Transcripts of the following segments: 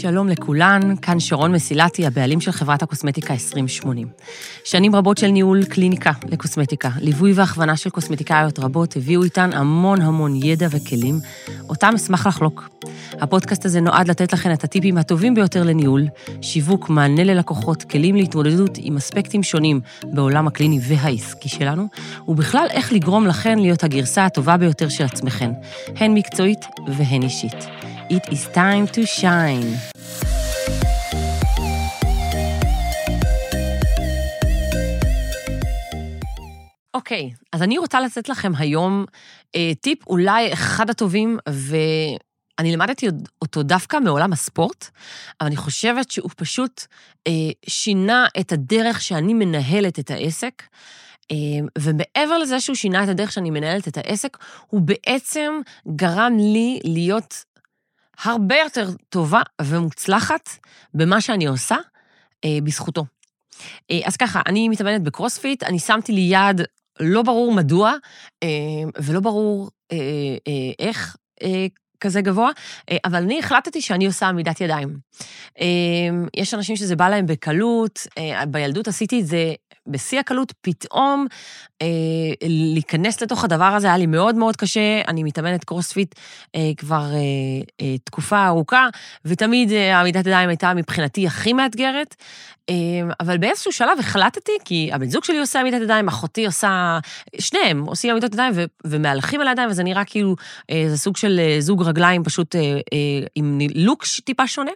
שלום לכולן, כאן שרון מסילתי, הבעלים של חברת הקוסמטיקה 2080. שנים רבות של ניהול קליניקה לקוסמטיקה, ליווי והכוונה של קוסמטיקאיות רבות הביאו איתן המון המון ידע וכלים, אותם אשמח לחלוק. הפודקאסט הזה נועד לתת לכן את הטיפים הטובים ביותר לניהול, שיווק, מענה ללקוחות, כלים להתמודדות עם אספקטים שונים בעולם הקליני והעסקי שלנו, ובכלל איך לגרום לכן להיות הגרסה הטובה ביותר של עצמכן, הן מקצועית והן אישית. It is time to shine. אוקיי, okay, אז אני רוצה לתת לכם היום אה, טיפ אולי אחד הטובים, ואני למדתי אותו דווקא מעולם הספורט, אבל אני חושבת שהוא פשוט אה, שינה את הדרך שאני מנהלת את העסק. אה, ומעבר לזה שהוא שינה את הדרך שאני מנהלת את העסק, הוא בעצם גרם לי להיות הרבה יותר טובה ומוצלחת במה שאני עושה אה, בזכותו. אה, אז ככה, אני מתאמנת בקרוספיט, אני שמתי לי יעד, לא ברור מדוע, אה, ולא ברור אה, אה, איך אה, כזה גבוה, אה, אבל אני החלטתי שאני עושה עמידת ידיים. אה, יש אנשים שזה בא להם בקלות, אה, בילדות עשיתי את זה בשיא הקלות, פתאום להיכנס לתוך הדבר הזה היה לי מאוד מאוד קשה. אני מתאמנת קרוספיט כבר תקופה ארוכה, ותמיד עמידת ידיים הייתה מבחינתי הכי מאתגרת. אבל באיזשהו שלב החלטתי, כי הבן זוג שלי עושה עמידת ידיים, אחותי עושה, שניהם עושים עמידות ידיים ומהלכים על הידיים, וזה נראה כאילו, זה סוג של אה, זוג רגליים פשוט אה, אה, עם לוק טיפה שונה.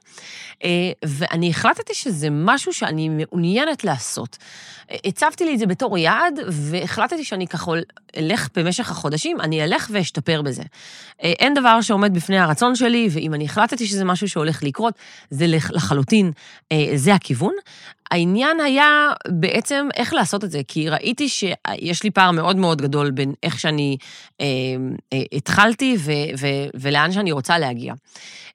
אה, ואני החלטתי שזה משהו שאני מעוניינת לעשות. הצבתי לי את זה בתור יעד, והחלטתי שאני ככה אלך במשך החודשים, אני אלך ואשתפר בזה. אין דבר שעומד בפני הרצון שלי, ואם אני החלטתי שזה משהו שהולך לקרות, זה לחלוטין, זה הכיוון. העניין היה בעצם איך לעשות את זה, כי ראיתי שיש לי פער מאוד מאוד גדול בין איך שאני אה, אה, התחלתי ו, ו, ולאן שאני רוצה להגיע.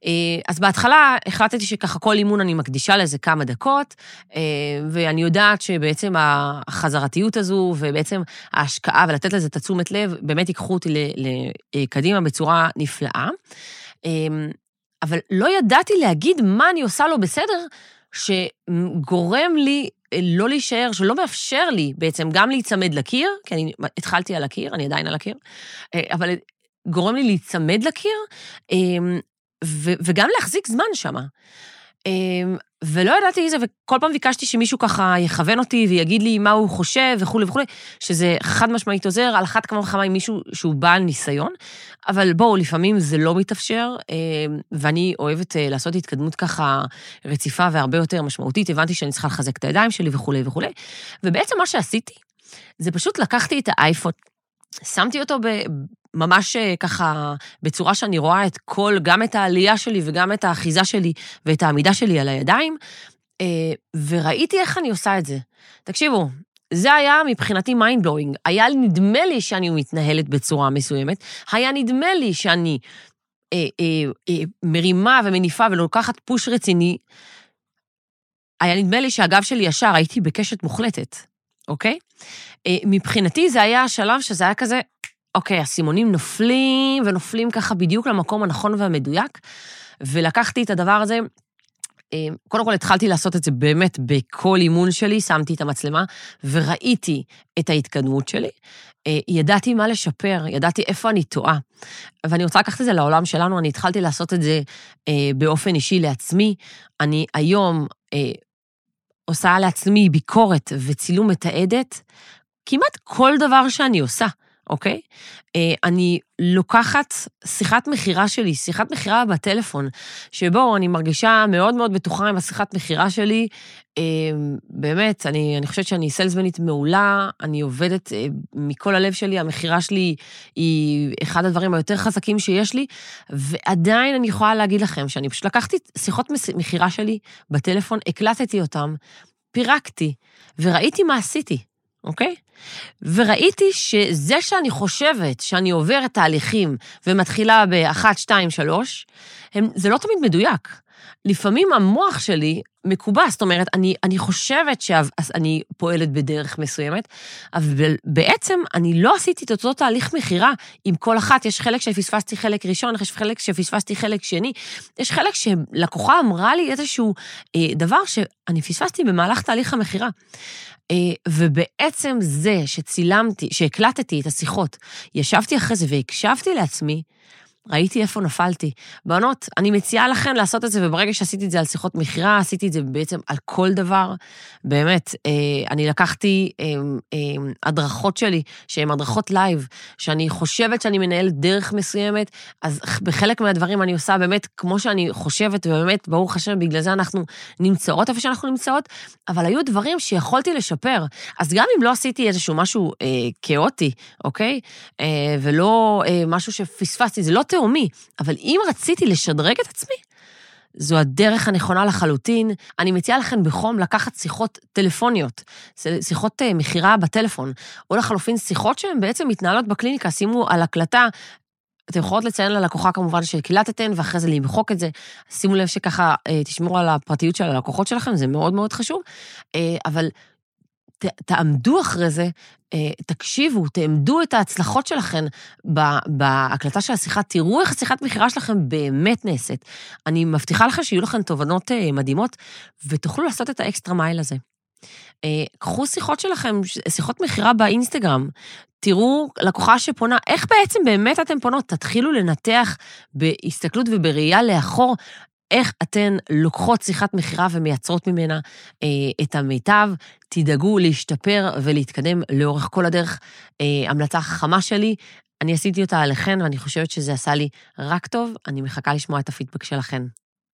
אה, אז בהתחלה החלטתי שככה כל אימון אני מקדישה לזה כמה דקות, אה, ואני יודעת שבעצם החזרתיות הזו, ובעצם ההשקעה ולתת לזה את התשומת לב, באמת ייקחו אותי לקדימה בצורה נפלאה. אה, אבל לא ידעתי להגיד מה אני עושה לא בסדר, שגורם לי אה, לא להישאר, שלא מאפשר לי בעצם גם להיצמד לקיר, כי אני התחלתי על הקיר, אני עדיין על הקיר, אה, אבל גורם לי להיצמד לקיר, אמ, וגם להחזיק זמן שם. ולא ידעתי איזה, וכל פעם ביקשתי שמישהו ככה יכוון אותי ויגיד לי מה הוא חושב וכולי וכולי, שזה חד משמעית עוזר, על אחת כמה וכמה עם מישהו שהוא בעל ניסיון, אבל בואו, לפעמים זה לא מתאפשר, אמ, ואני אוהבת אה, לעשות התקדמות ככה רציפה והרבה יותר משמעותית, הבנתי שאני צריכה לחזק את הידיים שלי וכולי וכולי, ובעצם מה שעשיתי, זה פשוט לקחתי את האייפון, שמתי אותו ממש אה, ככה, בצורה שאני רואה את כל, גם את העלייה שלי וגם את האחיזה שלי ואת העמידה שלי על הידיים, אה, וראיתי איך אני עושה את זה. תקשיבו, זה היה מבחינתי mind blowing. היה נדמה לי שאני מתנהלת בצורה מסוימת, היה נדמה לי שאני אה, אה, אה, מרימה ומניפה ולוקחת פוש רציני. היה נדמה לי שהגב שלי ישר, הייתי בקשת מוחלטת, אוקיי? אה, מבחינתי זה היה השלב שזה היה כזה, אוקיי, הסימונים נופלים, ונופלים ככה בדיוק למקום הנכון והמדויק, ולקחתי את הדבר הזה, אה, קודם כל התחלתי לעשות את זה באמת בכל אימון שלי, שמתי את המצלמה וראיתי את ההתקדמות שלי. אה, ידעתי מה לשפר, ידעתי איפה אני טועה. ואני רוצה לקחת את זה לעולם שלנו, אני התחלתי לעשות את זה אה, באופן אישי לעצמי. אני היום עושה לעצמי ביקורת וצילום מתעדת, כמעט כל דבר שאני עושה. אוקיי? אה, אני לוקחת שיחת מכירה שלי, שיחת מכירה בטלפון, שבו אני מרגישה מאוד מאוד בטוחה עם השיחת מכירה שלי. אה, באמת, אני, אני חושבת שאני סלזמנית מעולה, אני עובדת אה, מכל הלב שלי, המכירה שלי היא אחד הדברים היותר חזקים שיש לי, ועדיין אני יכולה להגיד לכם שאני פשוט לקחתי שיחות מכירה שלי בטלפון, הקלטתי אותן, פירקתי, וראיתי מה עשיתי. אוקיי? וראיתי שזה שאני חושבת שאני עוברת תהליכים ומתחילה ב-1, 2, 3, זה לא תמיד מדויק. לפעמים המוח שלי מקובע, זאת אומרת, אני, אני חושבת שאני פועלת בדרך מסוימת, אבל בעצם אני לא עשיתי את אותו תהליך מכירה עם כל אחת. יש חלק שפספסתי חלק ראשון, יש חלק שפספסתי חלק שני, יש חלק שלקוחה אמרה לי איזשהו אה, דבר שאני פספסתי במהלך תהליך המכירה. אה, ובעצם זה שצילמתי, שהקלטתי את השיחות, ישבתי אחרי זה והקשבתי לעצמי, ראיתי איפה נפלתי. בנות, אני מציעה לכן לעשות את זה, וברגע שעשיתי את זה על שיחות מכירה, עשיתי את זה בעצם על כל דבר. באמת, אה, אני לקחתי אה, אה, הדרכות שלי, שהן הדרכות live, שאני חושבת שאני מנהלת דרך מסוימת, אז בחלק מהדברים אני עושה באמת כמו שאני חושבת, ובאמת, ברוך השם, בגלל זה אנחנו נמצאות איפה שאנחנו נמצאות, אבל היו דברים שיכולתי לשפר. אז גם אם לא עשיתי איזשהו משהו אה, כאוטי, אוקיי? אה, ולא אה, משהו שפספסתי, זה לא תהומי, אבל אם רציתי לשדרג את עצמי, זו הדרך הנכונה לחלוטין. אני מציעה לכם בחום לקחת שיחות טלפוניות, שיחות uh, מכירה בטלפון, או לחלופין שיחות שהן בעצם מתנהלות בקליניקה, שימו על הקלטה. אתם יכולות לציין ללקוחה כמובן שקילטתן, ואחרי זה למחוק את זה. שימו לב שככה אה, תשמרו על הפרטיות של הלקוחות שלכם, זה מאוד מאוד חשוב. אה, אבל ת, תעמדו אחרי זה, אה, תקשיבו, תעמדו את ההצלחות שלכם בהקלטה של השיחה, תראו איך השיחת מכירה שלכם באמת נעשית. אני מבטיחה לכם שיהיו לכם תובנות אה, מדהימות, ותוכלו לעשות את האקסטרה מייל הזה. אה, קחו שיחות שלכם, שיחות מכירה באינסטגרם, תראו לקוחה שפונה, איך בעצם באמת אתן פונות? תתחילו לנתח בהסתכלות ובראייה לאחור איך אתן לוקחות שיחת מכירה ומייצרות ממנה אה, את המיטב, תדאגו להשתפר ולהתקדם לאורך כל הדרך. אה, המלצה חכמה שלי, אני עשיתי אותה עליכן, ואני חושבת שזה עשה לי רק טוב, אני מחכה לשמוע את הפידבק שלכן.